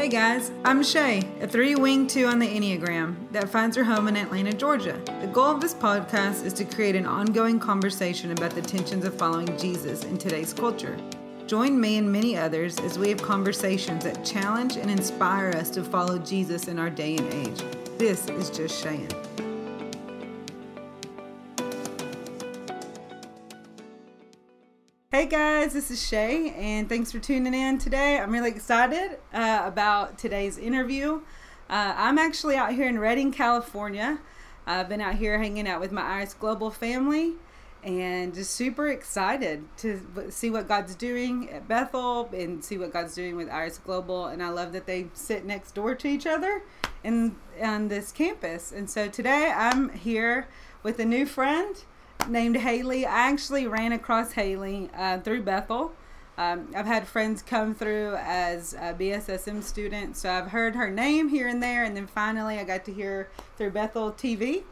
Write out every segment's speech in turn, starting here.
Hey guys, I'm Shay, a three wing two on the Enneagram that finds her home in Atlanta, Georgia. The goal of this podcast is to create an ongoing conversation about the tensions of following Jesus in today's culture. Join me and many others as we have conversations that challenge and inspire us to follow Jesus in our day and age. This is just Shayin. Hey guys, this is Shay, and thanks for tuning in today. I'm really excited uh, about today's interview. Uh, I'm actually out here in Redding, California. I've been out here hanging out with my Iris Global family and just super excited to see what God's doing at Bethel and see what God's doing with Iris Global. And I love that they sit next door to each other in on this campus. And so today I'm here with a new friend named Haley. I actually ran across Haley uh, through Bethel. Um, I've had friends come through as a BSSM students, so I've heard her name here and there, and then finally I got to hear through Bethel TV.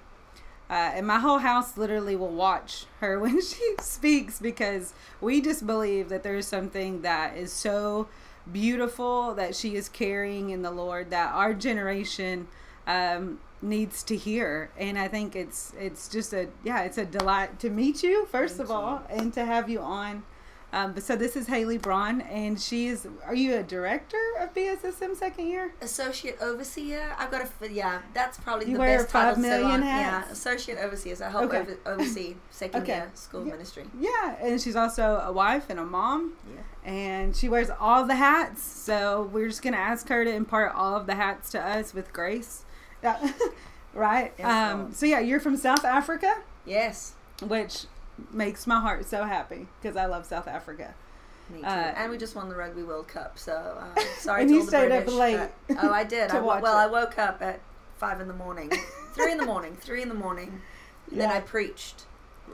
Uh, and my whole house literally will watch her when she speaks because we just believe that there's something that is so beautiful that she is carrying in the Lord that our generation um, needs to hear and i think it's it's just a yeah it's a delight to meet you first Thank of all and to have you on um, but so this is haley braun and she is. are you a director of bssm second year associate overseer. I've got a yeah. That's probably You the best five title million on. hats? Yeah, associate overseer. So I help Okay. over, oversee second Okay. year school Yeah. ministry. yeah and she's also a wife and a mom Yeah. and she wears all the hats so we're just gonna ask her to impart all of the hats to us with grace Yeah. right um, so yeah you're from south africa Yes. which makes my heart so happy because i love south africa Me too. Uh, and we just won the Rugby World Cup. So uh, sorry And to you all the stayed up British, late but- oh, I did. to I, wo- watch well, it. I woke up at five in the morning, three in the morning, three in the morning. Then Yeah. I preached.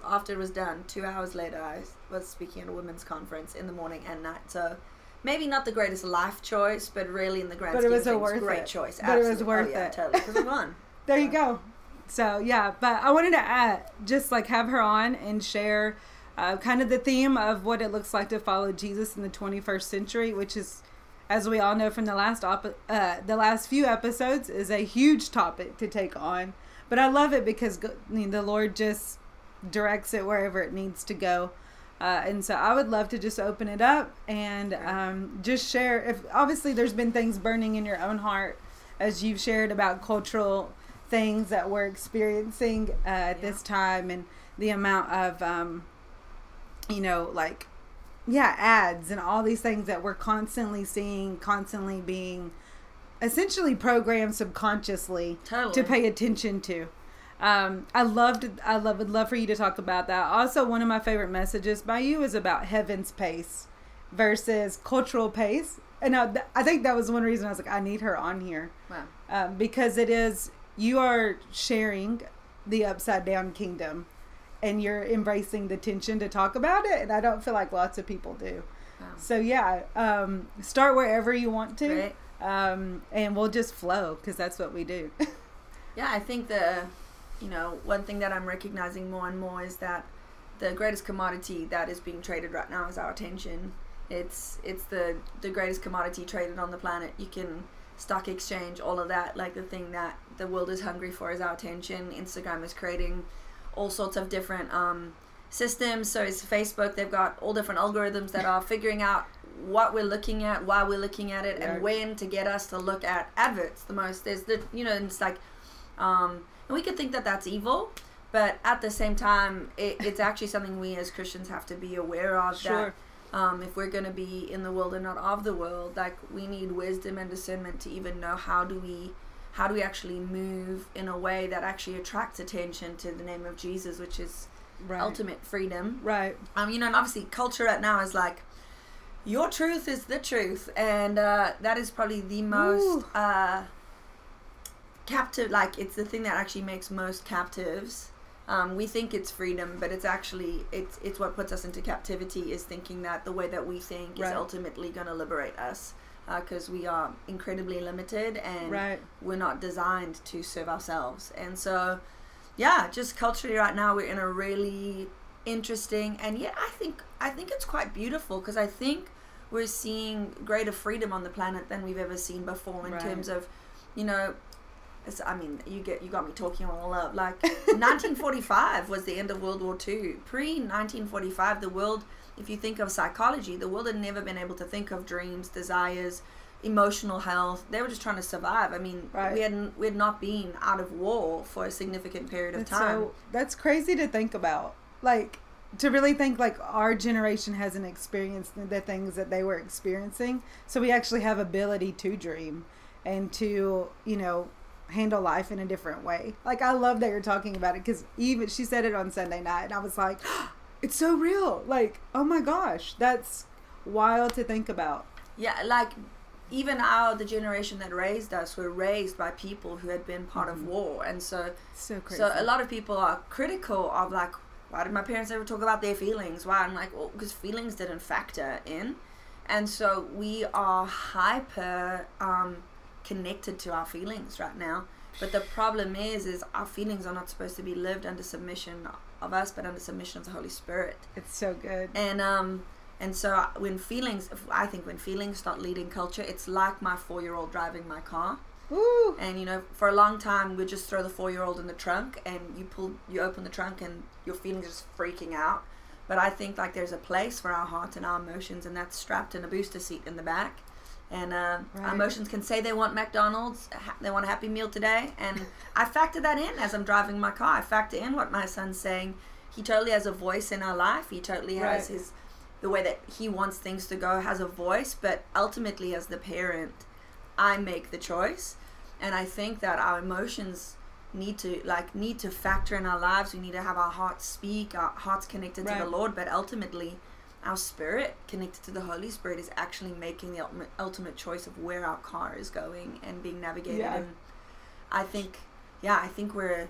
After it was done, two hours later, I was speaking at a women's conference in the morning and night. So maybe not the greatest life choice, but really in the grand But it scheme was a of things, great it. choice. But it was worth oh, yeah, it. Totally, because won. There you go. So yeah, but I wanted to add, just like have her on and share uh, kind of the theme of what it looks like to follow Jesus in the 21st century, which is, as we all know from the last op- uh, the last few episodes, is a huge topic to take on. But I love it because I mean, the Lord just directs it wherever it needs to go. Uh, and so I would love to just open it up and um, just share. If obviously there's been things burning in your own heart as you've shared about cultural things that we're experiencing uh, at Yeah. this time and the amount of um, you know like yeah ads and all these things that we're constantly seeing constantly being essentially programmed subconsciously Totally. to pay attention to um, I loved I love would love for you to talk about that. Also, one of my favorite messages by you is about heaven's pace versus cultural pace, and I, I think that was one reason I was like, I need her on here Wow. um, because it is you are sharing the upside down kingdom, and you're embracing the tension to talk about it, and I don't feel like lots of people do. Wow. So yeah, um, start wherever you want to, um, and we'll just flow because that's what we do. Yeah, I think the, you know, one thing that I'm recognizing more and more is that the greatest commodity that is being traded right now is our attention. It's it's the the greatest commodity traded on the planet. You can stock exchange all of that. Like the thing that the world is hungry for is our attention. Instagram is creating all sorts of different um, systems. So is Facebook. They've got all different algorithms that are figuring out what we're looking at, why we're looking at it, Right. and when to get us to look at adverts the most. There's the you know, it's like um, and we could think that that's evil, but at the same time, it, it's actually something we as Christians have to be aware of. Sure. That um, if we're going to be in the world and not of the world, like we need wisdom and discernment to even know how do we how do we actually move in a way that actually attracts attention to the name of Jesus, which is right. ultimate freedom. Right. Um, you know, and obviously culture right now is like your truth is the truth, and uh, that is probably the most uh, captive. Like it's the thing that actually makes most captives. Um, we think it's freedom, but it's actually it's it's what puts us into captivity. Is thinking that the way that we think Right. is ultimately going to liberate us, because we are incredibly limited and Right. we're not designed to serve ourselves. And so, yeah, just culturally right now we're in a really interesting and yet I think I think it's quite beautiful because I think we're seeing greater freedom on the planet than we've ever seen before in Right. terms of, you know, it's, I mean, you get you got me talking all up. Like 1945 was the end of World War II. Pre 1945, the world, if you think of psychology, the world had never been able to think of dreams, desires, emotional health. They were just trying to survive. I mean, Right. we had we had not been out of war for a significant period of That's time. so that's crazy to think about. Like to really think like our generation hasn't experienced the things that they were experiencing. So we actually have ability to dream and to, you know, handle life in a different way. Like I love that you're talking about it cuz even she said it on Sunday night and I was like, it's so real. Like, oh my gosh, that's wild to think about. Yeah, like even our the generation that raised us were raised by people who had been part Mhm. of war, and so So crazy. so a lot of people are critical of like, why did my parents ever talk about their feelings? Why? I'm like, well, because feelings didn't factor in, and so we are hyper um, connected to our feelings right now. But the problem is, is our feelings are not supposed to be lived under submission of us, but under submission of the Holy Spirit it's so good. and um and so when feelings i think when feelings start leading culture it's like my four-year-old driving my car Woo! and you know for a long time we just throw the four-year-old in the trunk and you pull you open the trunk and your feelings are just freaking out but i think like there's a place for our heart and our emotions and that's strapped in a booster seat in the back and uh, Right. emotions can say they want McDonald's, ha- they want a Happy Meal today, and I factor that in as I'm driving my car. I factor in what my son's saying. He totally has a voice in our life. He totally has Right. his the way that he wants things to go has a voice, but ultimately as the parent, I make the choice, and I think that our emotions need to like need to factor in our lives. We need to have our hearts speak, our hearts connected to the Lord, but ultimately our spirit connected to the Holy Spirit is actually making the ultimate, ultimate choice of where our car is going and being navigated. Yeah. And I think, yeah, I think we're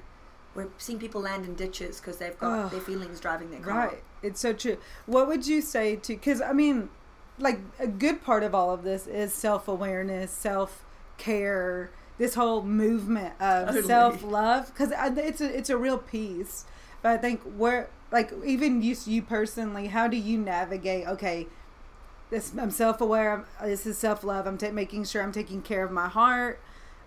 we're seeing people land in ditches because they've got their feelings driving their car. Right. It's so true. What would you say to, because I mean, like a good part of all of this is self awareness, self care, this whole movement of Totally. self love, because it's a, it's a real piece. But I think where, like, even you, you personally, how do you navigate, okay, this, I'm self aware, this is self love, I'm ta- making sure I'm taking care of my heart.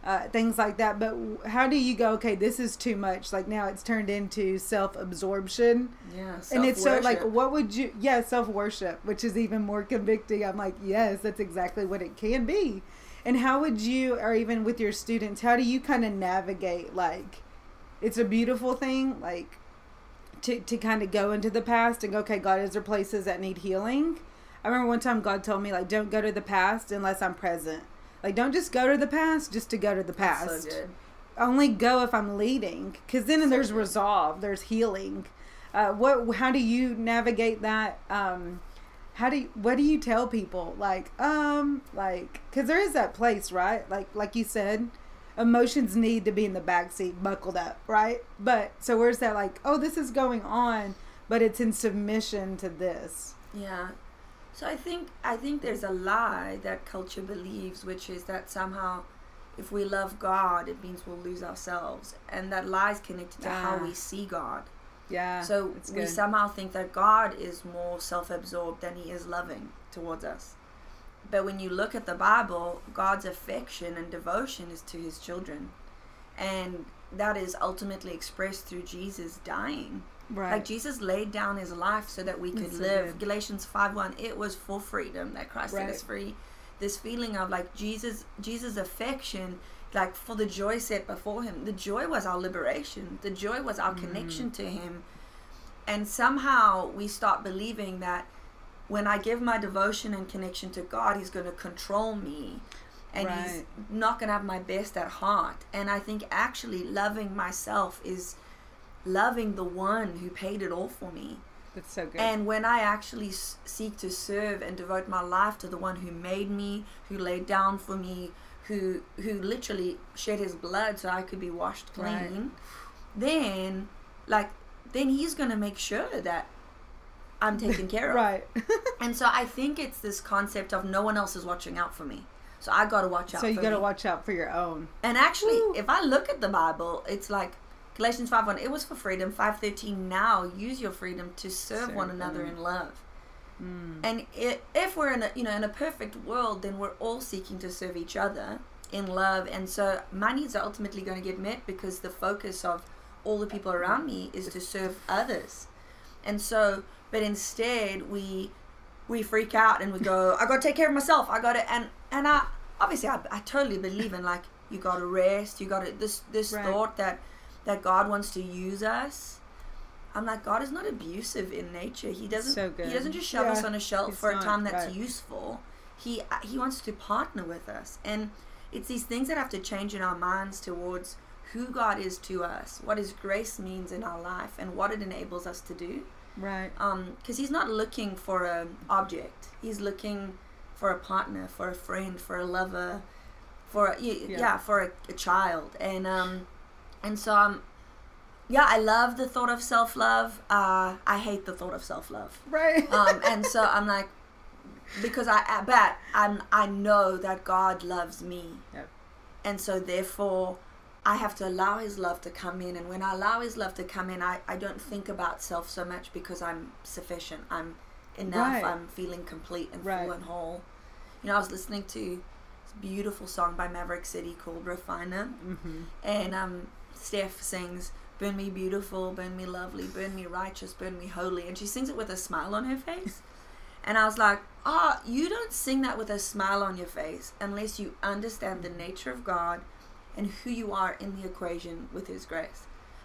Uh, things like that, but how do you go? Okay, this is too much. Like now, it's turned into self absorption, Yeah. and it's so like what would you yeah self worship which is even more convicting i'm like yes that's exactly what it can be and how would you or even with your students how do you kind of navigate like it's a beautiful thing like to, to kind of go into the past and go okay god is there places that need healing i remember one time god told me like don't go to the past unless i'm present like don't just go to the past just to go to the past So only go if I'm leading, because then So there's good. resolve, there's healing. Uh, what? How do you navigate that? Um, how do you, what do you tell people? Like, um, like, because there is that place, right? Like, like you said, emotions need to be in the back seat, buckled up, right? But so where's that? Like, oh, this is going on, but it's in submission to this. Yeah. So I think I think there's a lie that culture believes, which is that somehow, if we love God, it means we'll lose ourselves, and that lie is connected to how we see God. Yeah. so we somehow think that God is more self-absorbed than He is loving towards us. But when you look at the Bible, God's affection and devotion is to His children, and that is ultimately expressed through Jesus dying. right. Like Jesus laid down his life so that we could That's live. good. Galatians 5 1, it was for freedom that Christ set us free. This feeling of like Jesus Jesus affection, like for the joy set before him. The joy was our liberation. The joy was our Mm. connection to him. And somehow we start believing that when I give my devotion and connection to God, He's going to control me. And He's not going to have my best at heart. And I think actually loving myself is loving the one who paid it all for me. That's so good. And when I actually s- seek to serve and devote my life to the one who made me, who laid down for me, who who literally shed his blood so I could be washed clean, Right. then like then he's going to make sure that I'm taken care of. right. And so I think it's this concept of no one else is watching out for me. So I got to watch out so you got to watch out for your own. And actually, Woo. if I look at the Bible, it's like Galatians 5 1, it was for freedom. 513, now use your freedom to serve one another them. in love. Mm. And i if we're in a you know in a perfect world, then we're all seeking to serve each other in love, and so my needs are ultimately going to get met because the focus of all the people around me is to serve others, and so but instead we we freak out and we go, I got to take care of myself. I got to and and I obviously I, I totally believe in like you got to rest. You got to this this Right. thought that that God wants to use us. I'm like God is not abusive in nature. He doesn't. So good. He doesn't just shove us on a shelf for a time that's right. useful. He he wants to partner with us, and it's these things that have to change in our minds towards who God is to us, what His grace means in our life, and what it enables us to do. Right. Um. Because He's not looking for an object; He's looking for a partner, for a friend, for a lover, for a, yeah. Yeah. for a, a child, and um, and so um, yeah, I love the thought of self love. Uh, I hate the thought of self love Right. um, and so I'm like, because I, I bet I'm I know that God loves me, Yep. and so therefore I have to allow His love to come in, and when I allow His love to come in, I, I don't think about self so much because I'm sufficient, I'm enough, Right. I'm feeling complete and Right. full and whole. You know, I was listening to this beautiful song by Maverick City called Refiner, hmm and um, Steph sings, Burn me beautiful, burn me lovely, burn me righteous, burn me holy. And she sings it with a smile on her face. And I was like, ah, you don't sing that with a smile on your face unless you understand the nature of God and who you are in the equation with His grace.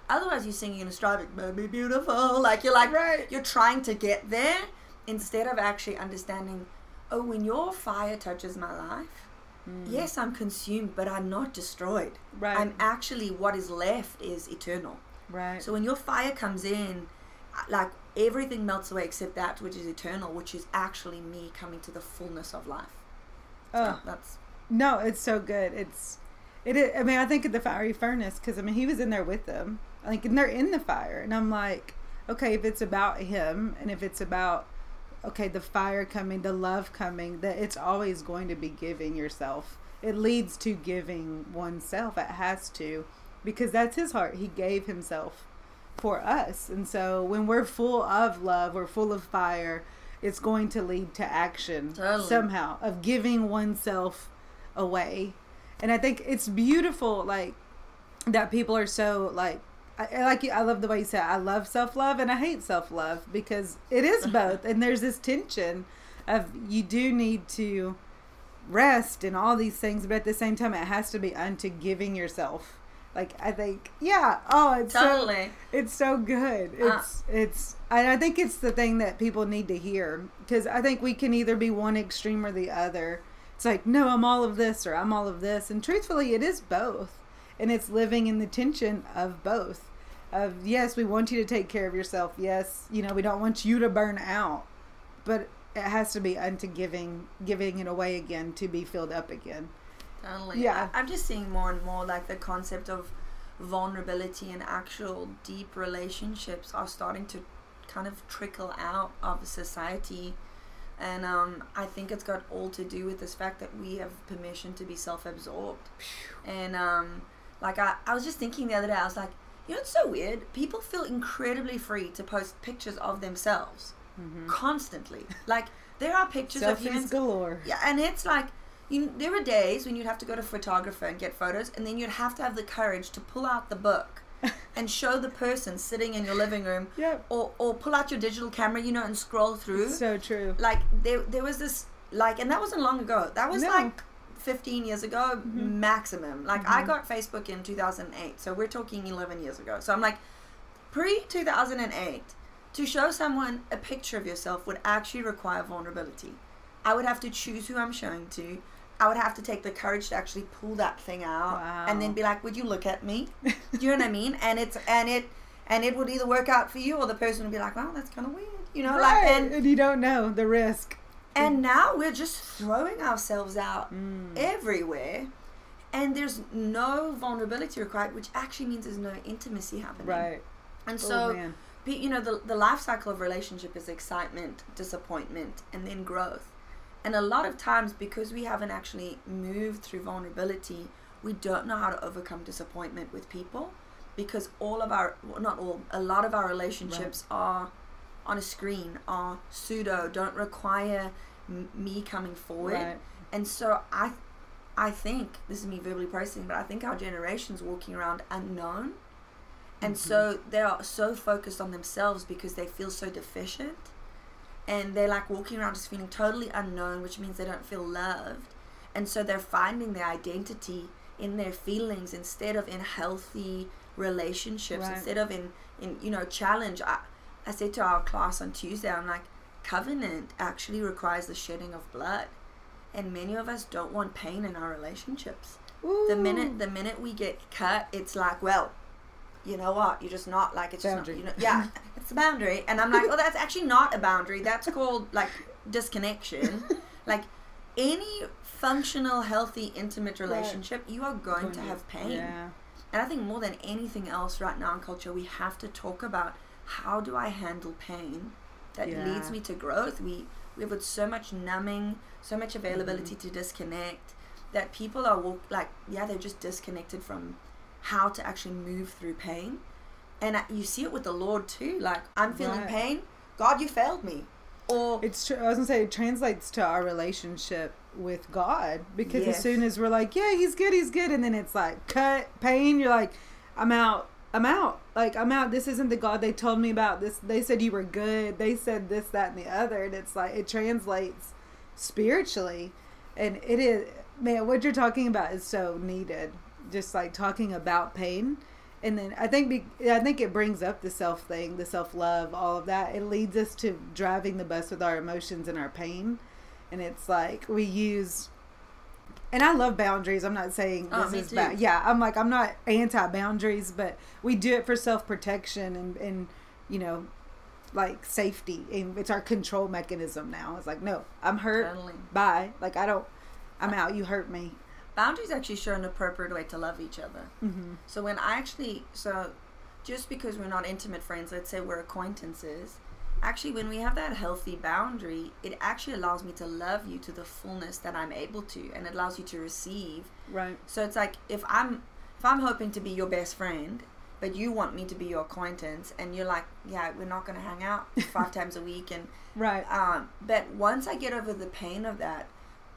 Otherwise, you're singing in a stride, like, burn me beautiful. Like, you're like, Right. you're trying to get there instead of actually understanding, oh, when your fire touches my life, Mm. yes, I'm consumed, but I'm not destroyed. Right. I'm actually what is left is eternal. right. So when your fire comes in, like everything melts away except that which is eternal, which is actually me coming to the fullness of life. So Oh. that's No, it's so good. It's it. i- I mean, I think of the fiery furnace because I mean he was in there with them. Like, and they're in the fire, and I'm like, okay, if it's about him, and if it's about okay, the fire coming, the love coming, that it's always going to be giving yourself. It leads to giving oneself. It has to, because that's his heart. He gave himself for us, and so when we're full of love, we're full of fire. It's going to lead to action Totally. somehow of giving oneself away. And I think it's beautiful, like that people are so like. I, like you. I love the way you said. I love self love and I hate self love because it is both, and there's this tension of you do need to rest and all these things, but at the same time, it has to be unto giving yourself. Like I think, yeah. Oh, it's so totally. it's so good. Uh. It's it's and I think it's the thing that people need to hear because I think we can either be one extreme or the other. It's like, no, I'm all of this or I'm all of this. And truthfully, it is both. And it's living in the tension of both. Of yes, we want you to take care of yourself. Yes, you know, we don't want you to burn out. But it has to be unto giving giving it away again to be filled up again. Totally. Yeah. I, I'm just seeing more and more like the concept of vulnerability and actual deep relationships are starting to kind of trickle out of society. And um, I think it's got all to do with this fact that we have permission to be self absorbed. And um, like I, I was just thinking the other day, I was like, you know, it's so weird. People feel incredibly free to post pictures of themselves Mm-hmm. constantly. Like there are pictures of humans galore. yeah, and it's like you. There were days when you'd have to go to a photographer and get photos, and then you'd have to have the courage to pull out the book and show the person sitting in your living room, Yep. or or pull out your digital camera, you know, and scroll through. So true. like there, there was this like, and that wasn't long ago. That was No. like. 15 years ago Mhm. maximum like i Mhm. got facebook in 2008 so we're talking 11 years ago so i'm like pre 2008 to show someone a picture of yourself would actually require vulnerability i would have to choose who i'm showing to i would have to take the courage to actually pull that thing out and then be like would you look at me do you know what i mean and it's and it and it would either work out for you or the person would be like well that's kind of weird you know like right. and and you don't know the risk. and now we're just throwing ourselves out Mm. everywhere and there's no vulnerability required which actually means there's no intimacy happening Right. and oh, so man. You know the, the life cycle of relationship is excitement disappointment and then growth and a lot of times because we haven't actually moved through vulnerability we don't know how to overcome disappointment with people because all of our well, not all a lot of our relationships are on a screen are pseudo, don't require m- me coming forward. Right. And so I, I think this is me verbally processing, but I think our generation's walking around unknown, and so mm-hmm. they are so focused on themselves because they feel so deficient, and they're like walking around just feeling totally unknown, which means they don't feel loved, and so they're finding their identity in their feelings instead of in healthy relationships, Right. instead of in in you know challenge. I, I said to our class on Tuesday, I'm like, covenant actually requires the shedding of blood and many of us don't want pain in our relationships. The minute the minute we get cut, it's like, well, you know what? You're just not like it's Boundary. just not, you know, yeah, it's a boundary. And I'm like, well, that's actually not a boundary. That's called like disconnection. like any functional, healthy, intimate relationship, you are going to have pain. Yeah. And I think more than anything else right now in culture, we have to talk about how do I handle pain that Yeah. leads me to growth. We we have so much numbing, so much availability Mm-hmm. to disconnect that people are walk, like yeah they're just disconnected from how to actually move through pain. And you see it with the Lord too. Like I'm feeling Right. pain, God, you failed me, or It's true. I was gonna say it translates to our relationship with God because Yes. as soon as we're like, yeah, he's good, he's good, and then it's like cut pain, you're like, I'm out, I'm out, like I'm out. This isn't the God they told me about. This they said you were good. They said this, that, and the other, and it's like it translates spiritually, and it is man. What you're talking about is so needed. Just like talking about pain. And then I think be, I think it brings up the self thing, the self love, all of that. It leads us to driving the bus with our emotions and our pain, and it's like we use. And I love boundaries. I'm not saying Oh, this is bad. Yeah, I'm like I'm not anti boundaries, but we do it for self protection and and you know, like safety. And it's our control mechanism now. It's like no, I'm hurt. Totally. Bye. Like I don't. I'm out. You hurt me. Boundaries actually show an appropriate way to love each other. Mm-hmm. So when I actually, so just because we're not intimate friends, let's say we're acquaintances, actually when we have that healthy boundary, it actually allows me to love you to the fullness that I'm able to, and it allows you to receive. Right. So it's like if I'm if I'm hoping to be your best friend, but you want me to be your acquaintance, and you're like, yeah, we're not gonna hang out five times a week, and Right. um, but once I get over the pain of that,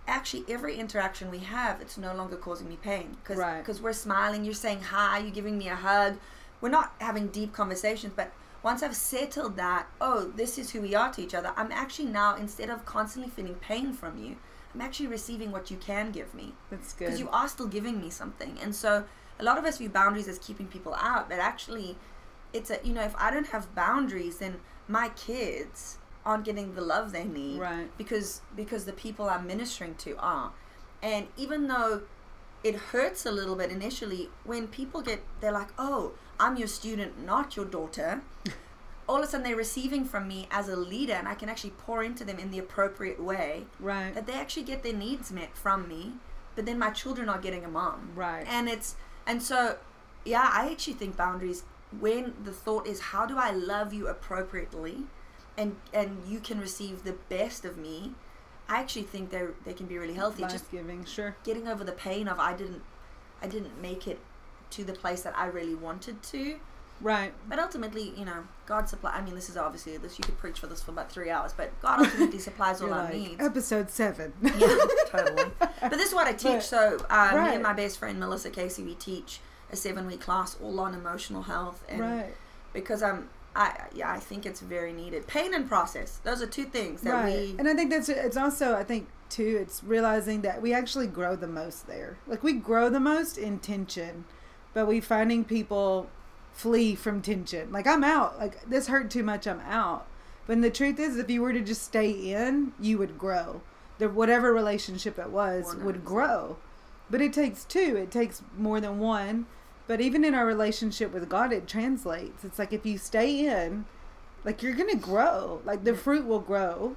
actually every interaction we have, it's no longer causing me pain because Right. we're smiling. You're saying hi. You're giving me a hug. We're not having deep conversations, but once I've settled that, oh, this is who we are to each other. I'm actually now instead of constantly feeling pain from you, I'm actually receiving what you can give me That's good because you are still giving me something. And so a lot of us view boundaries as keeping people out, but actually, it's a you know if I don't have boundaries, then my kids aren't getting the love they need Right. because because the people I'm ministering to are. And even though it hurts a little bit initially, when people get they're like, "Oh, I'm your student, not your daughter." All of a sudden, they're receiving from me as a leader, and I can actually pour into them in the appropriate way Right. that they actually get their needs met from me, but then my children are getting a mom. Right. And it's and so yeah, I actually think boundaries when the thought is how do I love you appropriately and and you can receive the best of me, I actually think they they can be really healthy. Just giving. Sure. getting over the pain of I didn't I didn't make it to the place that I really wanted to. Right. But ultimately, you know, God supply. I mean, this is obviously this. You could preach for this for about three hours, but God ultimately supplies all You're our needs. episode seven. yeah, totally. But this is what I teach. But- so uh, me and my best friend Melissa Casey, we teach a seven-week class all on emotional health, and right. because I'm, I yeah, I think it's very needed. Pain and process; those are two things that right. we. And I think that's it's also I think too it's realizing that we actually grow the most there. Like we grow the most in tension, but we finding people flee from tension. Like I'm out. Like this hurt too much. I'm out. But the truth is, if you were to just stay in, you would grow. The whatever relationship it was would 100%. grow. But it takes two. It takes more than one. But even in our relationship with God, it translates. It's like if you stay in, like you're gonna grow. Like the fruit will grow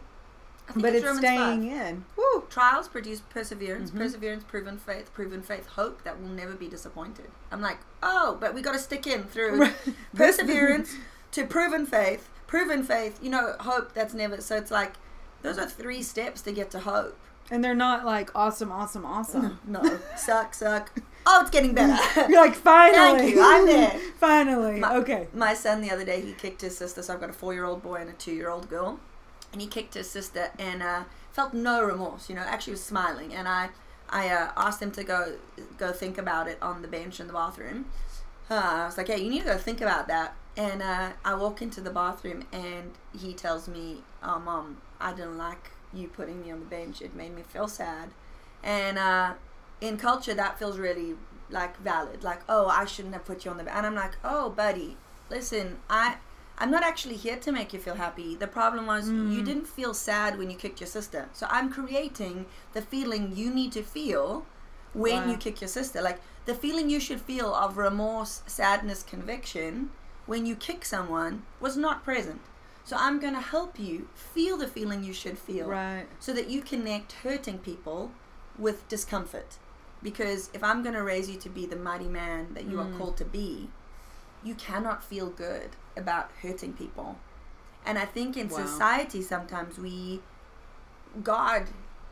but it's Romans staying 5. in. Woo! Trials produce perseverance. Mhm. Perseverance, proven faith. Proven faith, hope that will never be disappointed. I'm like, oh, but we got to stick in through perseverance to proven faith. Proven faith, you know, hope that's never. So it's like, those are three steps to get to hope. and they're not like awesome, awesome, awesome. No, suck, suck. Oh, it's getting better. You're like, finally. Thank you, I'm there. finally. My- okay. My son the other day he kicked his sister. So I've got a four-year-old boy and a two-year-old girl, and he kicked his sister and uh, felt no remorse. You know, actually was smiling. And I, I uh, asked him to go go think about it on the bench in the bathroom. Uh, I was like, hey, you need to go think about that. And uh, I walk into the bathroom and he tells me, oh, mom, I didn't like you putting me on the bench. It made me feel sad. And uh, in culture, that feels really like valid. Like, oh, I shouldn't have put you on the. And I'm like, oh, buddy, listen, I. I'm not actually here to make you feel happy. The problem was you mm. didn't feel sad when you kicked your sister. So I'm creating the feeling you need to feel when Wow. you kick your sister. Like the feeling you should feel of remorse, sadness, conviction when you kick someone was not present. So I'm going to help you feel the feeling you should feel Right. so that you connect hurting people with discomfort. Because if I'm going to raise you to be the mighty man that you Mm. are called to be, you cannot feel good about hurting people. And I think in Wow. society sometimes we God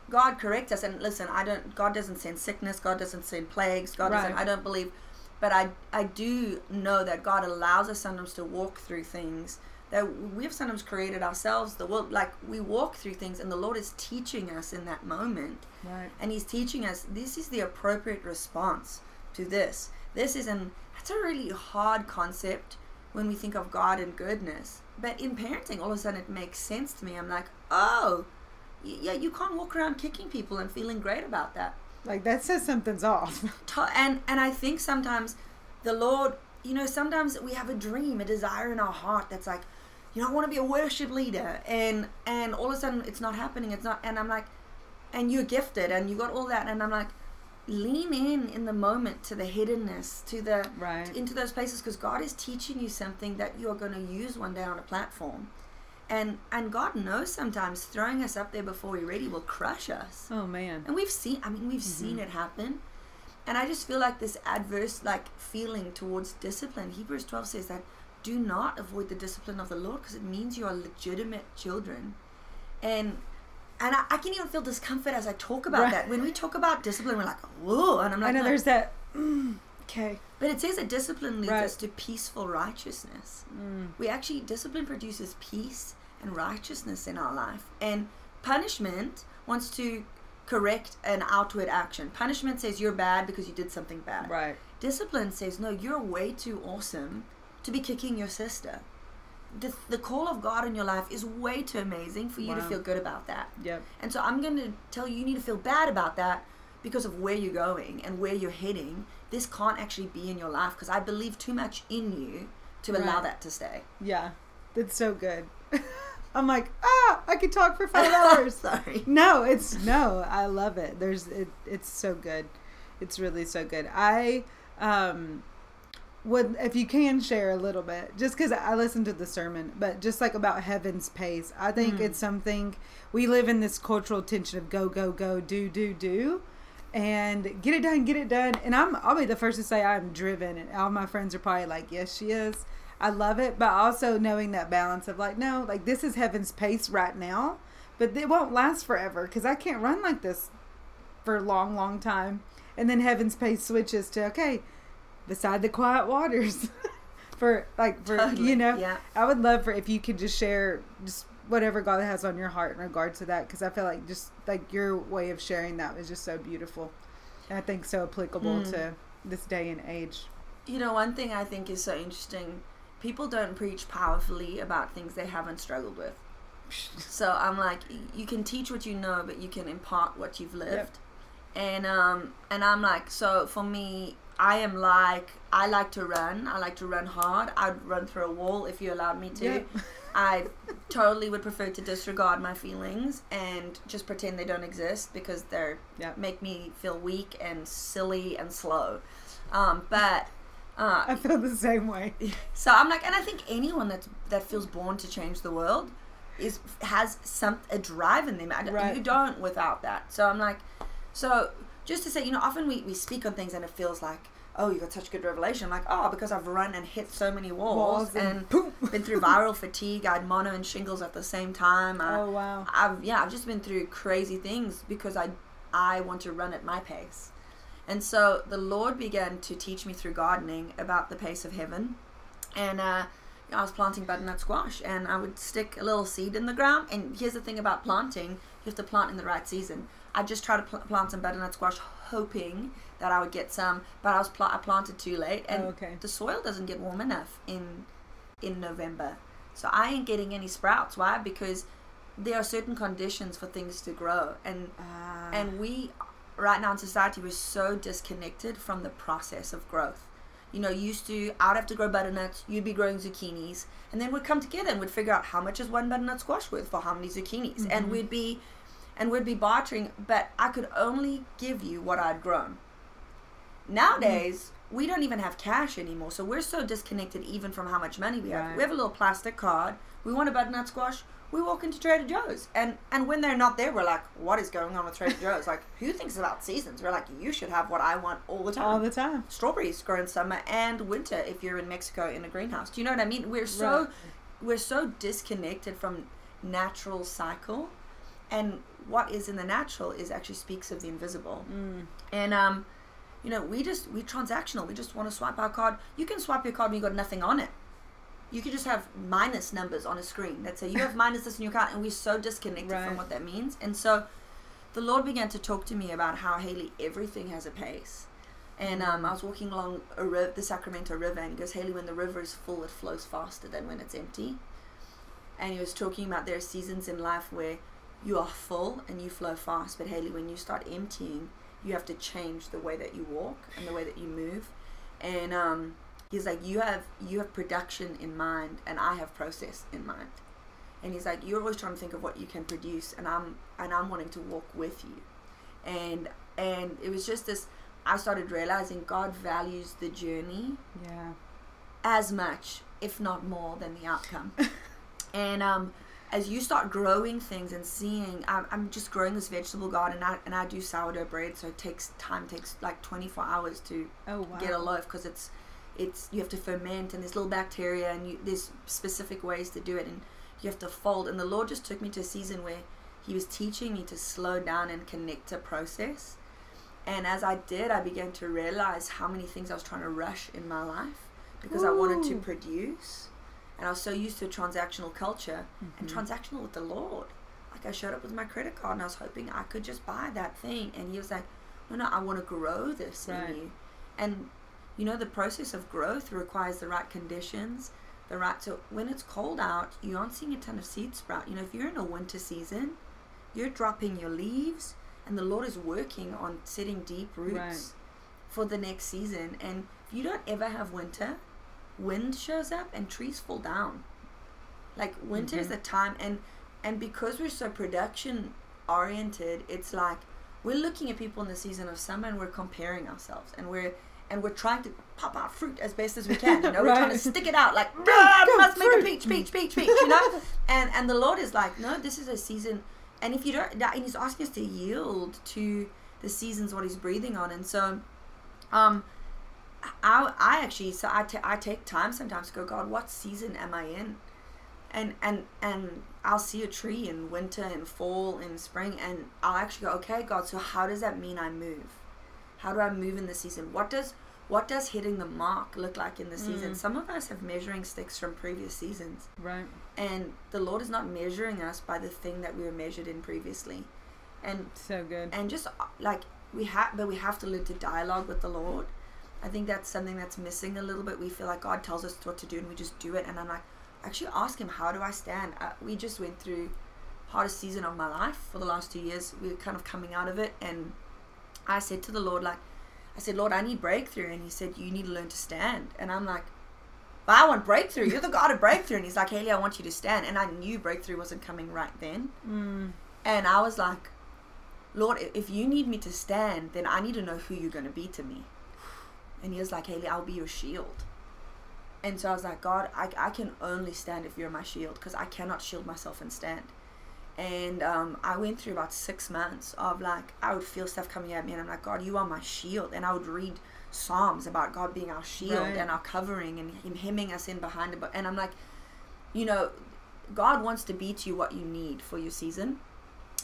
God correct us and listen, I don't God doesn't send sickness, God doesn't send plagues, God doesn't I don't believe but I I do know that God allows us sometimes to walk through things that we've sometimes created ourselves the world like we walk through things and the Lord is teaching us in that moment. Right. and he's teaching us this is the appropriate response to this. This is an that's a really hard concept when we think of god and goodness. But in parenting all of a sudden it makes sense to me. I'm like oh y- yeah you can't walk around kicking people and feeling great about that. Like that says something's off. And and i think sometimes the lord you know sometimes we have a dream a desire in our heart that's like you know i want to be a worship leader and and all of a sudden it's not happening it's not and i'm like and you're gifted and you got all that and i'm like lean in in the moment to the hiddenness to the Right. into those places because god is teaching you something that you are going to use one day on a platform. And and god knows sometimes throwing us up there before we're ready will crush us. Oh man. and we've seen i mean we've mm-hmm. seen it happen. And i just feel like this adverse like feeling towards discipline. Hebrews 12 says that do not avoid the discipline of the lord because it means you are legitimate children and and I, I can even feel discomfort as I talk about Right. that. When we talk about discipline, we're like, whoa, and I'm like, I know "No." there's that. Mm, okay. but it says that discipline leads Right. us to peaceful righteousness. Mm. We actually discipline produces peace and righteousness in our life, and punishment wants to correct an outward action. Punishment says you're bad because you did something bad. Right. Discipline says no, you're way too awesome to be kicking your sister. The, the call of God in your life is way too amazing for you to feel good about that. Yep. And so I'm going to tell you, you need to feel bad about that because of where you're going and where you're heading. This can't actually be in your life because I believe too much in you to allow that to stay. Yeah. That's so good. I'm like, ah, I could talk for five hours. Sorry. no, it's no. I love it. There's it. It's so good. It's really so good. I um would if you can share a little bit, just because I listened to the sermon, but just like about heaven's pace. I think Mm. it's something we live in this cultural tension of go go go do do do. And get it done, get it done. And I'm I'll be the first to say I'm driven and all my friends are probably like, Yes, she is. I love it, but also knowing that balance of like, no, like this is heaven's pace right now, but it won't last forever because I can't run like this for a long, long time. And then heaven's pace switches to okay, beside the quiet waters, for like for Totally, you know. yeah. I would love for if you could just share just whatever God has on your heart in regards to that because I feel like just like your way of sharing that was just so beautiful, and I think so applicable Mm. to this day and age. You know, one thing I think is so interesting people don't preach powerfully about things they haven't struggled with. So I'm like, you can teach what you know, but you can impart what you've lived. And um, and I'm like, so for me, I am like, I like to run. I like to run hard. I'd run through a wall if you allowed me to. Yep. I totally would prefer to disregard my feelings and just pretend they don't exist because they're Yep. make me feel weak and silly and slow. Um, but uh, I feel the same way. so I'm like, and I think anyone that's that feels born to change the world is has some a drive in them. I, Right. You don't without that. So I'm like, so just to say, you know, often we, we speak on things and it feels like, oh, you got such good revelation. I'm like, oh, because I've run and hit so many walls, Walls and and, been through viral fatigue. I had mono and shingles at the same time. I, Oh wow. I've yeah, I've just been through crazy things because I I want to run at my pace. And so the Lord began to teach me through gardening about the pace of heaven. And uh, I was planting butternut squash and I would stick a little seed in the ground. And here's the thing about planting you have to plant in the right season. I just tried to pl- plant some butternut squash hoping that I would get some, but I was pl- I planted too late and Oh, okay. the soil doesn't get warm enough in in November. So I ain't getting any sprouts. Why? Because there are certain conditions for things to grow and Ah. and we right now in society we're so disconnected from the process of growth you know used to i'd have to grow butternuts you'd be growing zucchinis and then we'd come together and we'd figure out how much is one butternut squash worth for how many zucchinis and Mhm. we'd be and we'd be bartering but i could only give you what i'd grown nowadays we don't even have cash anymore so we're so disconnected even from how much money we have we have a little plastic card we want a butternut squash we walk into Trader Joe's and and when they're not there, we're like, what is going on with Trader Joe's? Like, who thinks about seasons? We're like, you should have what I want all the time. all the time. Strawberries grow in summer and winter if you're in Mexico in a greenhouse. Do you know what I mean? We're so Right. we're so disconnected from natural cycle, and what is in the natural is actually speaks of the invisible. Mm. And um, you know, we just we transactional. We just want to swipe our card. You can swipe your card when you got nothing on it. You could just have minus numbers on a screen that say you have minus this in your card, and we're so disconnected Right. from what that means. And so, the Lord began to talk to me about how Haley, everything has a pace. And um, I was walking along a ri- the Sacramento River, and he goes, Haley, when the river is full, it flows faster than when it's empty. And he was talking about there are seasons in life where you are full and you flow fast, but Haley, when you start emptying, you have to change the way that you walk and the way that you move. And um, he's like, you have you have production in mind, and I have process in mind. And he's like, you're always trying to think of what you can produce, and I'm and I'm wanting to walk with you. And and it was just this. I started realizing God values the journey Yeah. as much, if not more, than the outcome. and um, as you start growing things and seeing, I'm, I'm just growing this vegetable garden, and I, and I do sourdough bread, so it takes time, it takes like 24 hours to Oh wow. get a loaf because it's it's you have to ferment and there's little bacteria and you, there's specific ways to do it and you have to fold and the lord just took me to a season where he was teaching me to slow down and connect to process and as i did i began to realize how many things i was trying to rush in my life because i wanted to produce and i was so used to transactional culture and Mhm. transactional with the lord like i showed up with my credit card and i was hoping i could just buy that thing and he was like no no i want to grow this Right. in you and you know the process of growth requires the right conditions the right so when it's cold out you aren't seeing a ton of seed sprout you know if you're in a winter season you're dropping your leaves and the lord is working on setting deep roots Right. for the next season and if you don't ever have winter wind shows up and trees fall down. Like winter is Mhm. the time and and because we're so production oriented it's like we're looking at people in the season of summer and we're comparing ourselves and we're and we're trying to pop out fruit as best as we can you know? We're trying to stick it out like ah, go, must make a fruit." peach peach peach peach you know? And and the lord is like no this is a season and if you don't and he's asking us to yield to the seasons what he's breathing on. And so um I, I actually so I ta- I take time sometimes to go God what season am I in? And and and I'll see a tree in winter and fall and spring and I'll actually go okay God so how does that mean I move? How do I move in the season? What does what does hitting the mark look like in the season? Mm. some of us have measuring sticks from previous seasons. Right. and the Lord is not measuring us by the thing that we were measured in previously. And So good. and just like we have but we have to learn to dialogue with the lord i think that's something that's missing a little bit we feel like god tells us what to do and we just do it and i'm like actually ask him how do i stand uh, we just went through hardest season of my life for the last two years we we're kind of coming out of it and i said to the lord like i said lord i need breakthrough and he said you need to learn to stand and i'm like but I want breakthrough. You're the God of breakthrough. And he's like, Haley, I want you to stand. And I knew breakthrough wasn't coming right then. Mm. And I was like, Lord, if you need me to stand, then I need to know who you're going to be to me. And he was like, Haley, I'll be your shield. And so I was like, God, I, I can only stand if you're my shield because I cannot shield myself and stand. And um, I went through about six months of like, I would feel stuff coming at me, and I'm like, God, you are my shield. And I would read Psalms about God being our shield Right. and our covering and Him hemming us in behind it. And I'm like, you know, God wants to be to you what you need for your season.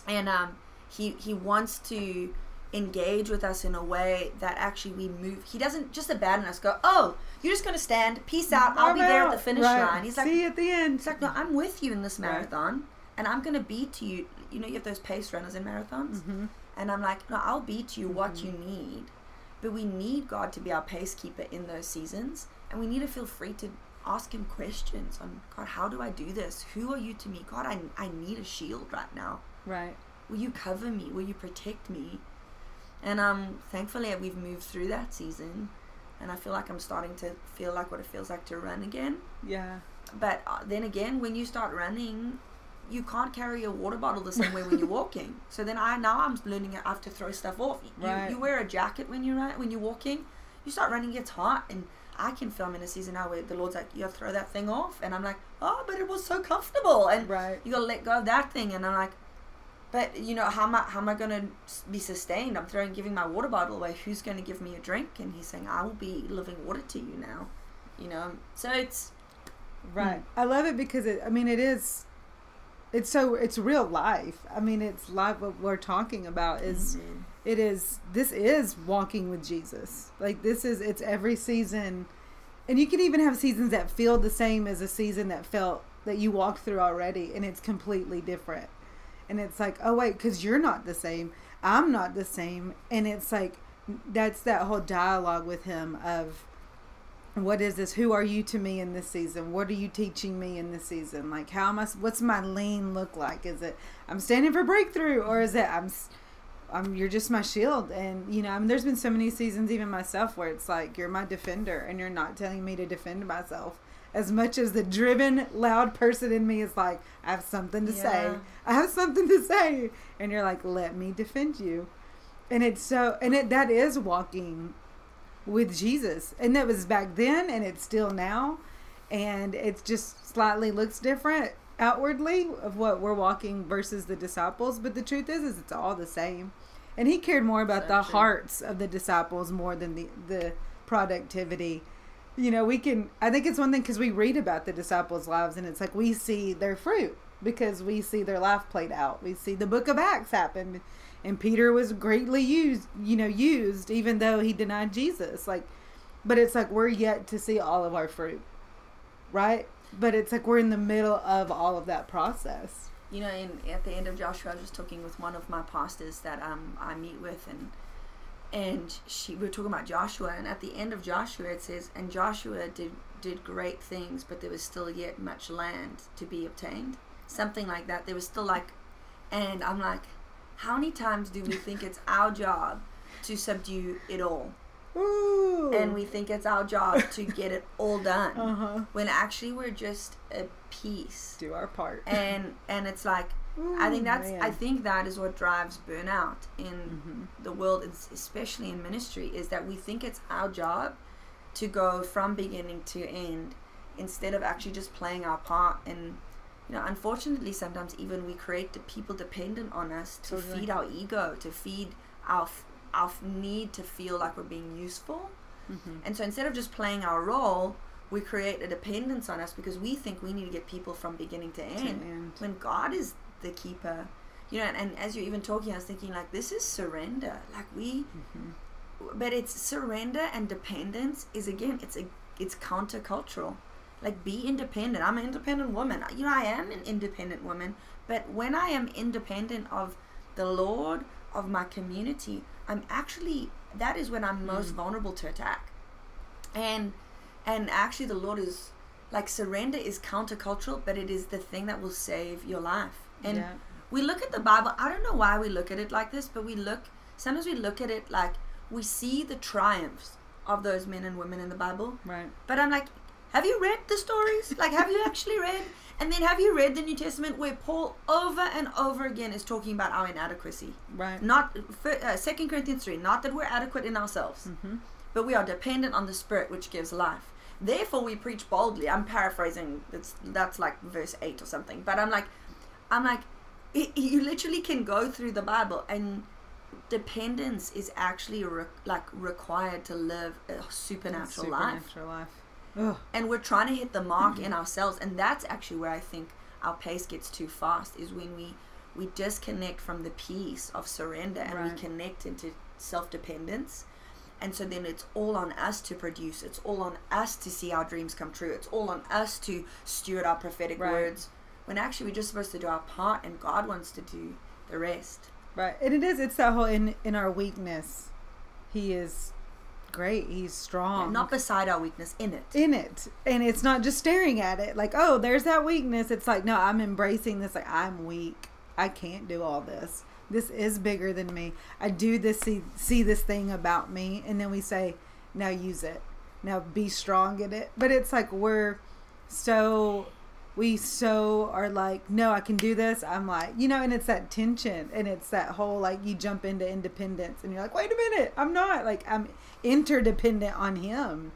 And um, he, he wants to engage with us in a way that actually we move. He doesn't just abandon us. Go, oh, you're just gonna stand. Peace out. I'll I'm be there at the finish Right. line. He's like, see you at the end. He's like, no, I'm with you in this Right. marathon, and I'm gonna beat you. You know, you have those pace runners in marathons, Mhm. and I'm like, no, I'll beat you what Mm-hmm. you need, but we need God to be our pace keeper in those seasons, and we need to feel free to ask Him questions on God. How do I do this? Who are you to me, God? I I need a shield right now. Right. Will you cover me? Will you protect me? And um, thankfully, we've moved through that season, and I feel like I'm starting to feel like what it feels like to run again. Yeah. but uh, then again when you start running you can't carry a water bottle the same way when you're walking. So then i now i'm learning i have to throw stuff off. You, Right. you wear a jacket when you run when you're walking. You start running it gets hot. And i can feel i'm in a season now where the lord's like you throw that thing off. And i'm like oh but it was so comfortable. And Right. you gotta let go of that thing. And i'm like but you know how am i how am i gonna be sustained i'm throwing giving my water bottle away who's gonna give me a drink and he's saying i will be living water to you now you know so it's Right. Mm. I love it because it. I mean, it is. It's so. It's real life. I mean, it's life. What we're talking about is. Amen. It is. This is walking with Jesus. Like this is. It's every season, and you can even have seasons that feel the same as a season that felt that you walked through already, and it's completely different. And it's like, oh wait, because you're not the same. I'm not the same, and it's like that's that whole dialogue with him of what is this? Who are you to me in this season? What are you teaching me in this season? Like how am i what's my lean look like? Is it i'm standing for breakthrough or is it i'm I'm, you're just my shield? And you know I mean, there's been so many seasons even myself where it's like you're my defender and you're not telling me to defend myself as much as the driven loud person in me is like i have something to say i have something to say and you're like let me defend you and it's so and it that is walking with Jesus. And that was back then and it's still now. And it just slightly looks different outwardly of what we're walking versus the disciples. But the truth is is it's all the same. And he cared more about the true. hearts of the disciples more than the the productivity. You know, we can I think it's one thing cuz we read about the disciples' lives and it's like we see their fruit because we see their life played out. We see the book of Acts happen and Peter was greatly used, you know, used even though he denied Jesus. Like, but it's like we're yet to see all of our fruit, right? But it's like we're in the middle of all of that process. you know, and at the end of Joshua, I was just talking with one of my pastors that um I meet with, and and she we were talking about Joshua, and at the end of Joshua it says, and Joshua did did great things, but there was still yet much land to be obtained, something like that. There was still like, and I'm like, how many times do we think it's our job to subdue it all, Ooh. and we think it's our job to get it all done, uh huh when actually we're just a piece do our part. and and it's like I think that's I think that is what drives burnout in Mhm. the world, especially in ministry, is that we think it's our job to go from beginning to end instead of actually just playing our part. And you know, unfortunately, sometimes even we create the people dependent on us to Totally. feed our ego, to feed our f- our f- need to feel like we're being useful. Mhm. And so instead of just playing our role, we create a dependence on us because we think we need to get people from beginning to To end end. when God is the keeper, you know, and, and as you're even talking, I was thinking like this is surrender. Like we, Mhm. but it's surrender and dependence is again, it's a it's countercultural. Like be independent. I'm an independent woman. You know, I am an independent woman. But when I am independent of the Lord of my community, I'm actually that is when I'm most Mm. vulnerable to attack. And and actually the Lord is like surrender is countercultural, but it is the thing that will save your life. And yeah. we look at the Bible. I don't know why we look at it like this, but we look. Sometimes we look at it like we see the triumphs of those men and women in the Bible. Right. But I'm like, have you read the stories? Like, have you actually read? And then have you read the New Testament where Paul over and over again is talking about our inadequacy? Right. Not uh, Second Corinthians three. Not that we're adequate in ourselves, Mm-hmm. but we are dependent on the Spirit which gives life. Therefore, we preach boldly. I'm paraphrasing. It's that's like verse eight or something. But I'm like, I'm like, it, you literally can go through the Bible and dependence is actually re- like required to live a supernatural, life. Supernatural life. Ugh. And we're trying to hit the mark mm-hmm. in ourselves, and that's actually where I think our pace gets too fast. Is when we we disconnect from the peace of surrender and Right. we connect into self dependence. And so then it's all on us to produce. It's all on us to see our dreams come true. It's all on us to steward our prophetic Right. words. When actually we're just supposed to do our part and God wants to do the rest. Right. And it is, it's that whole in, in our weakness, he is great. He's strong. Not beside our weakness, in it. in it. And it's not just staring at it like, oh, there's that weakness. It's like, no, I'm embracing this. Like, I'm weak. I can't do all this. This is bigger than me. I do this, see, see this thing about me. And then we say, now use it. Now be strong in it. But it's like, we're so, we so are like, no, I can do this. I'm like, you know, and it's that tension and it's that whole like, you jump into independence and you're like, wait a minute, I'm not. Like, I'm interdependent on him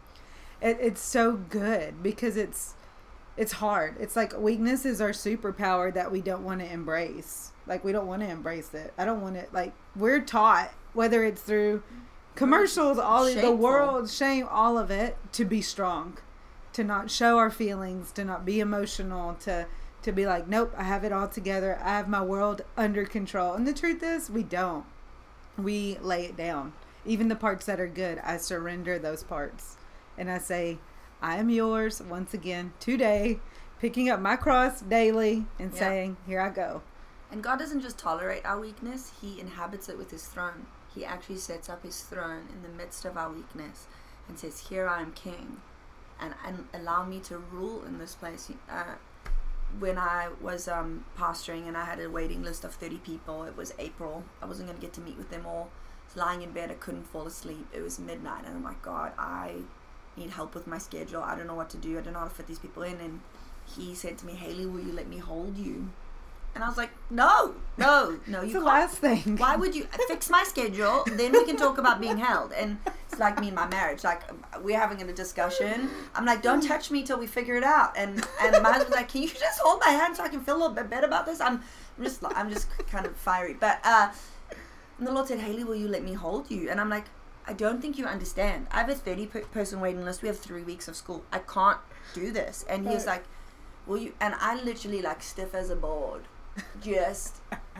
it, it's so good because it's it's hard it's like weakness is our superpower that we don't want to embrace like we don't want to embrace it i don't want it. like we're taught whether it's through commercials all of the Shameful. world shame all of it to be strong to not show our feelings to not be emotional to to be like nope i have it all together i have my world under control and the truth is we don't we lay it down even the parts that are good i surrender those parts and I say, I am yours once again today, picking up my cross daily and Yeah. saying, Here I go. And God doesn't just tolerate our weakness, He inhabits it with His throne. He actually sets up His throne in the midst of our weakness and says, Here I am King, and, and allow me to rule in this place. Uh, when I was um, pastoring and I had a waiting list of 30 people, it was April. I wasn't going to get to meet with them all. Lying in bed, I couldn't fall asleep. It was midnight, and I'm like, God, I need help with my schedule. I don't know what to do. I don't know how to fit these people in. And He said to me, Haley, will you let me hold you? And I was like, no, no, no, It's you the can't. last thing. Why would you fix my schedule? Then we can talk about being held. And it's like me and my marriage. Like we're having a discussion. I'm like, don't touch me till we figure it out. And and my husband's like, can you just hold my hand so I can feel a little bit better about this? I'm, I'm just I'm just kind of fiery. But uh, and the Lord said, Haley, will you let me hold you? And I'm like, I don't think you understand. I have a 30 per- person waiting list. We have three weeks of school. I can't do this. And he's like, will you? And I literally like stiff as a board just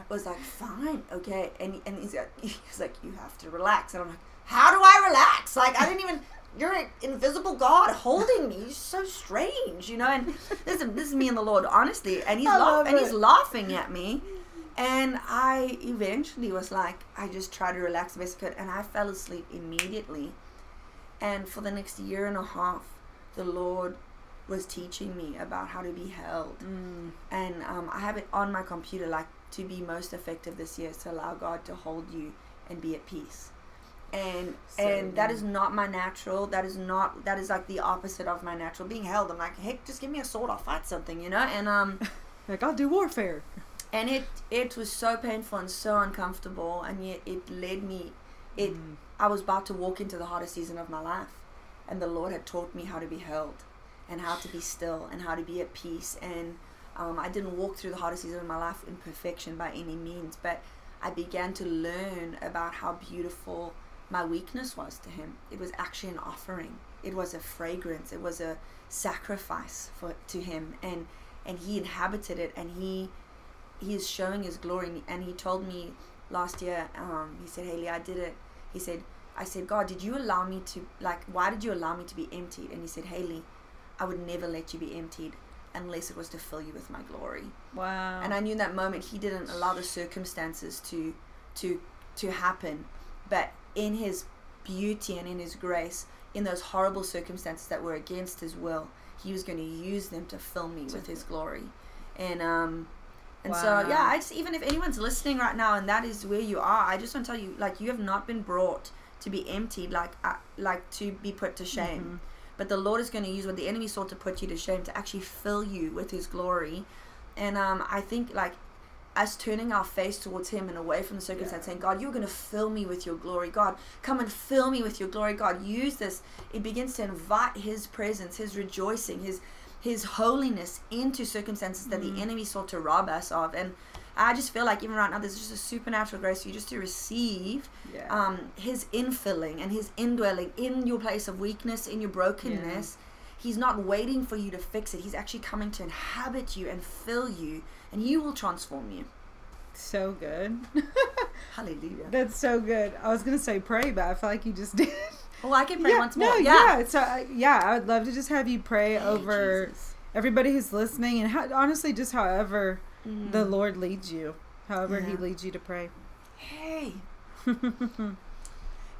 was like, fine, okay. And, and he's, like, he's like, you have to relax. And I'm like, how do I relax? Like, I didn't even, you're an invisible God holding me. You're so strange, you know? And this is, this is me and the Lord, honestly. And he's, laugh, and he's laughing at me. And I eventually was like, I just tried to relax the best I could. And I fell asleep immediately. And for the next year and a half, the Lord was teaching me about how to be held Mm, and um, I have it on my computer like to be most effective this year is to allow God to hold you and be at peace and So and that good. not my natural that is not that is like the opposite of my natural being held I'm like heck just give me a sword I'll fight something you know and um like, I'll do warfare. and it it was so painful and so uncomfortable and yet it led me it Mm. I was about to walk into the hardest season of my life, and the Lord had taught me how to be held, and how to be still, and how to be at peace. And um, I didn't walk through the hardest season of my life in perfection by any means, but I began to learn about how beautiful my weakness was to Him. It was actually an offering. It was a fragrance. It was a sacrifice for to Him, and and He inhabited it, and He He is showing His glory. And He told me last year. Um, he said, Haley, I did it he said i said god did you allow me to like why did you allow me to be emptied and he said haley i would never let you be emptied unless it was to fill you with my glory. Wow. and i knew in that moment he didn't allow the circumstances to to to happen. But in his beauty and in his grace in those horrible circumstances that were against his will he was going to use them to fill me with his glory. And um and so yeah i just even if anyone's listening right now and that is where you are i just want to tell you like you have not been brought to be emptied like uh, like to be put to shame. Mhm. But the lord is going to use what the enemy sought to put you to shame to actually fill you with his glory. And um i think like us turning our face towards him and away from the circumstance Yeah. saying god you're going to fill me with your glory. God come and fill me with your glory. God use this. It begins to invite his presence his rejoicing his his holiness into circumstances that Mm. the enemy sought to rob us of. And i just feel like even right now there's just a supernatural grace for you just to receive yeah. um, his infilling and his indwelling in your place of weakness, in your brokenness. He's not waiting for you to fix it. He's actually coming to inhabit you and fill you, and he will transform you. So good. Hallelujah. That's so good. I was gonna say pray, but I feel like you just did. Well, I can pray yeah, once more. No, yeah. yeah. So uh, yeah, I would love to just have you pray Hey, over Jesus. everybody who's listening, and how, honestly, just however Mm. the Lord leads you, however He leads you to pray. Hey.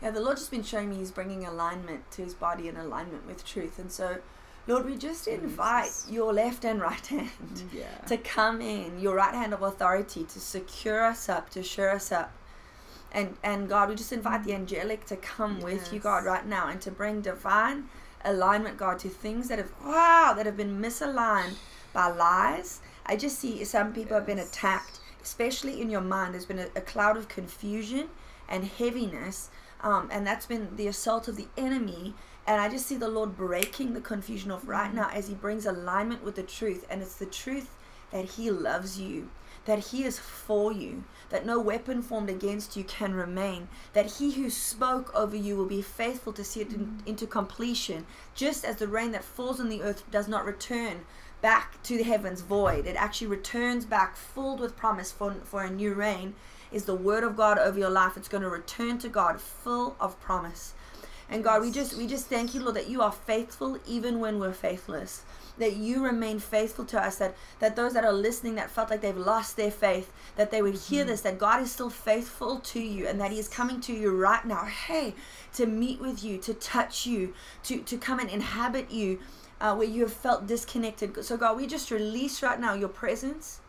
Yeah, the Lord just been showing me He's bringing alignment to His body and alignment with truth. And so, Lord, we just invite Jesus. your left and right hand yeah. to come in, your right hand of authority to secure us up, to sure us up. And, and God, we just invite the angelic to come with you, God, right now and to bring divine alignment, God, to things that have, wow, that have been misaligned by lies. I just see some people have been attacked, especially in your mind. There's been a, a cloud of confusion and heaviness, um, and that's been the assault of the enemy. And I just see the Lord breaking the confusion off right now as He brings alignment with the truth. And it's the truth that He loves you, that He is for you, that no weapon formed against you can remain, that He who spoke over you will be faithful to see it in, into completion, just as the rain that falls on the earth does not return back to the heavens void. It actually returns back filled with promise for, for a new rain. Is the word of God over your life? It's going to return to God full of promise. And God, we just we just thank you, Lord, that you are faithful even when we're faithless. That you remain faithful to us. That that those that are listening that felt like they've lost their faith, that they would hear mm. this. That God is still faithful to you, and that He is coming to you right now. Hey, to meet with you, to touch you, to to come and inhabit you, uh, where you have felt disconnected. So God, we just release right now your presence.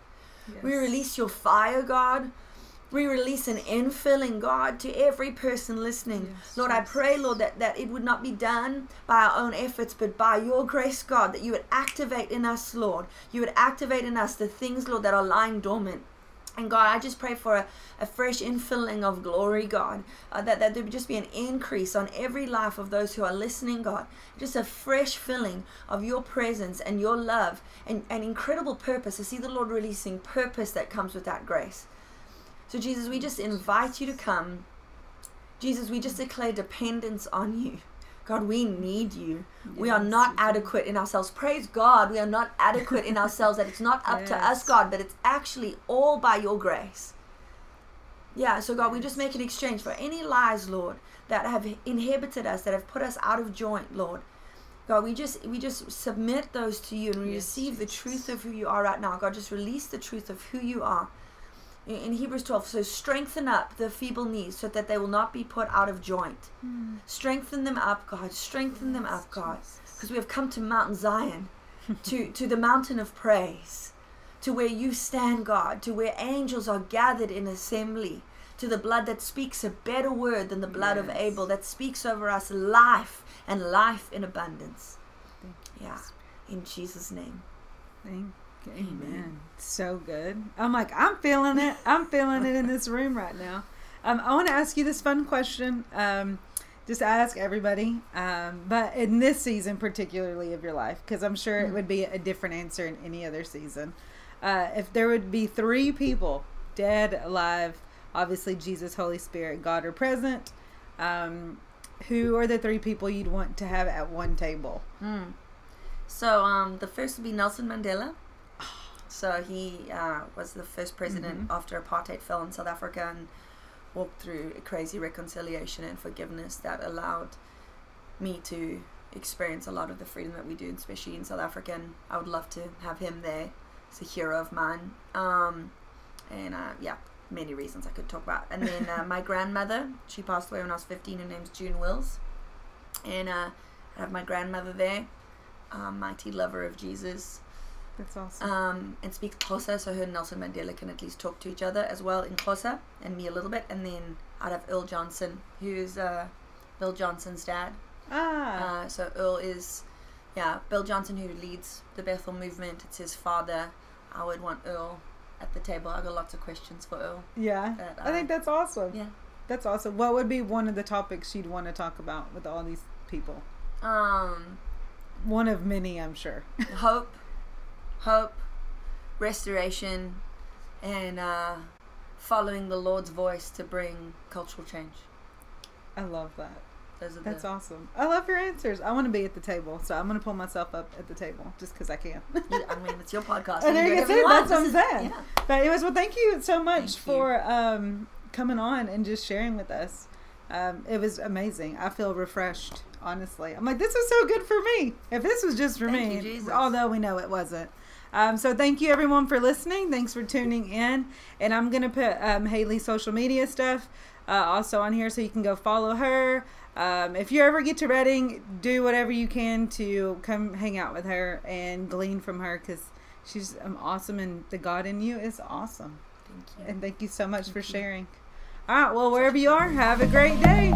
We release your fire, God. We release an infilling, God, to every person listening. Yes, Lord, I pray, Lord, that, that it would not be done by our own efforts, but by your grace, God, that you would activate in us, Lord. You would activate in us the things, Lord, that are lying dormant. And God, I just pray for a, a fresh infilling of glory, God, uh, that, that there would just be an increase on every life of those who are listening, God. Just a fresh filling of your presence and your love and, and incredible purpose. I see the Lord releasing purpose that comes with that grace. So, Jesus, we just invite you to come. Jesus, we just declare dependence on you. God, we need you. we are not adequate in ourselves. Praise God, we are not adequate in ourselves, that it's not up to us, God, but it's actually all by your grace. Yeah, so God, we just make an exchange for any lies, Lord, that have inhibited us, that have put us out of joint, Lord. God, we just we just submit those to you and we Yes, receive the truth of who you are right now. God, just release the truth of who you are. In, Hebrews 12, says, strengthen up the feeble knees so that they will not be put out of joint. Mm. Strengthen them up, God. Strengthen them up, God. Because we have come to Mount Zion, to, to the mountain of praise, to where you stand, God, to where angels are gathered in assembly, to the blood that speaks a better word than the blood of Abel, that speaks over us life and life in abundance. Thank you, Yeah, in Jesus' name. Thank. Amen. Amen. So good. I'm like, I'm feeling it. I'm feeling it in this room right now. Um, I want to ask you this fun question. Um, just ask everybody, um, but in this season particularly of your life, because I'm sure it Mhm. would be a different answer in any other season. Uh, if there would be three people, dead, alive, obviously Jesus, Holy Spirit, God are present, um, who are the three people you'd want to have at one table? Mm. So um, the first would be Nelson Mandela. So he uh, was the first president Mhm. after apartheid fell in South Africa and walked through a crazy reconciliation and forgiveness that allowed me to experience a lot of the freedom that we do, especially in South Africa. And I would love to have him there. He's a hero of mine. Um, and uh, yeah, many reasons I could talk about. And then uh, my grandmother, she passed away when I was 15. Her name's June Wills. And uh, I have my grandmother there, um, mighty lover of Jesus, That's awesome. um, and speaks Xhosa, so her and Nelson Mandela can at least talk to each other as well in Xhosa, and me a little bit. And then I'd have Earl Johnson, who's uh, Bill Johnson's dad. ah. Uh, so Earl is, yeah, Bill Johnson who leads the Bethel movement. It's his father. I would want Earl at the table. I got lots of questions for Earl. Yeah, But, I think uh, that's awesome. Yeah. That's awesome. What would be one of the topics you'd want to talk about with all these people? Um, One of many, I'm sure. hope, hope, restoration, and uh, following the Lord's voice to bring cultural change. I love that. That's the. awesome. I love your answers. I want to be at the table, so I'm going to pull myself up at the table just because I can. I mean, it's your podcast. You there you go. That's what I'm saying. Yeah. But anyways, well, thank you so much Thank for um, coming on and just sharing with us. Um, it was amazing. I feel refreshed, honestly. I'm like, this is so good for me. If this was just for Thank me, you, although we know it wasn't. Um, so thank you everyone for listening. Thanks for tuning in. And I'm gonna put um, Haley's social media stuff uh, also on here so you can go follow her. Um, if you ever get to Redding, do whatever you can to come hang out with her and glean from her because she's um, awesome and the God in you is awesome. Thank you. And thank you so much for you. sharing. All right, well, wherever you are, have a great day.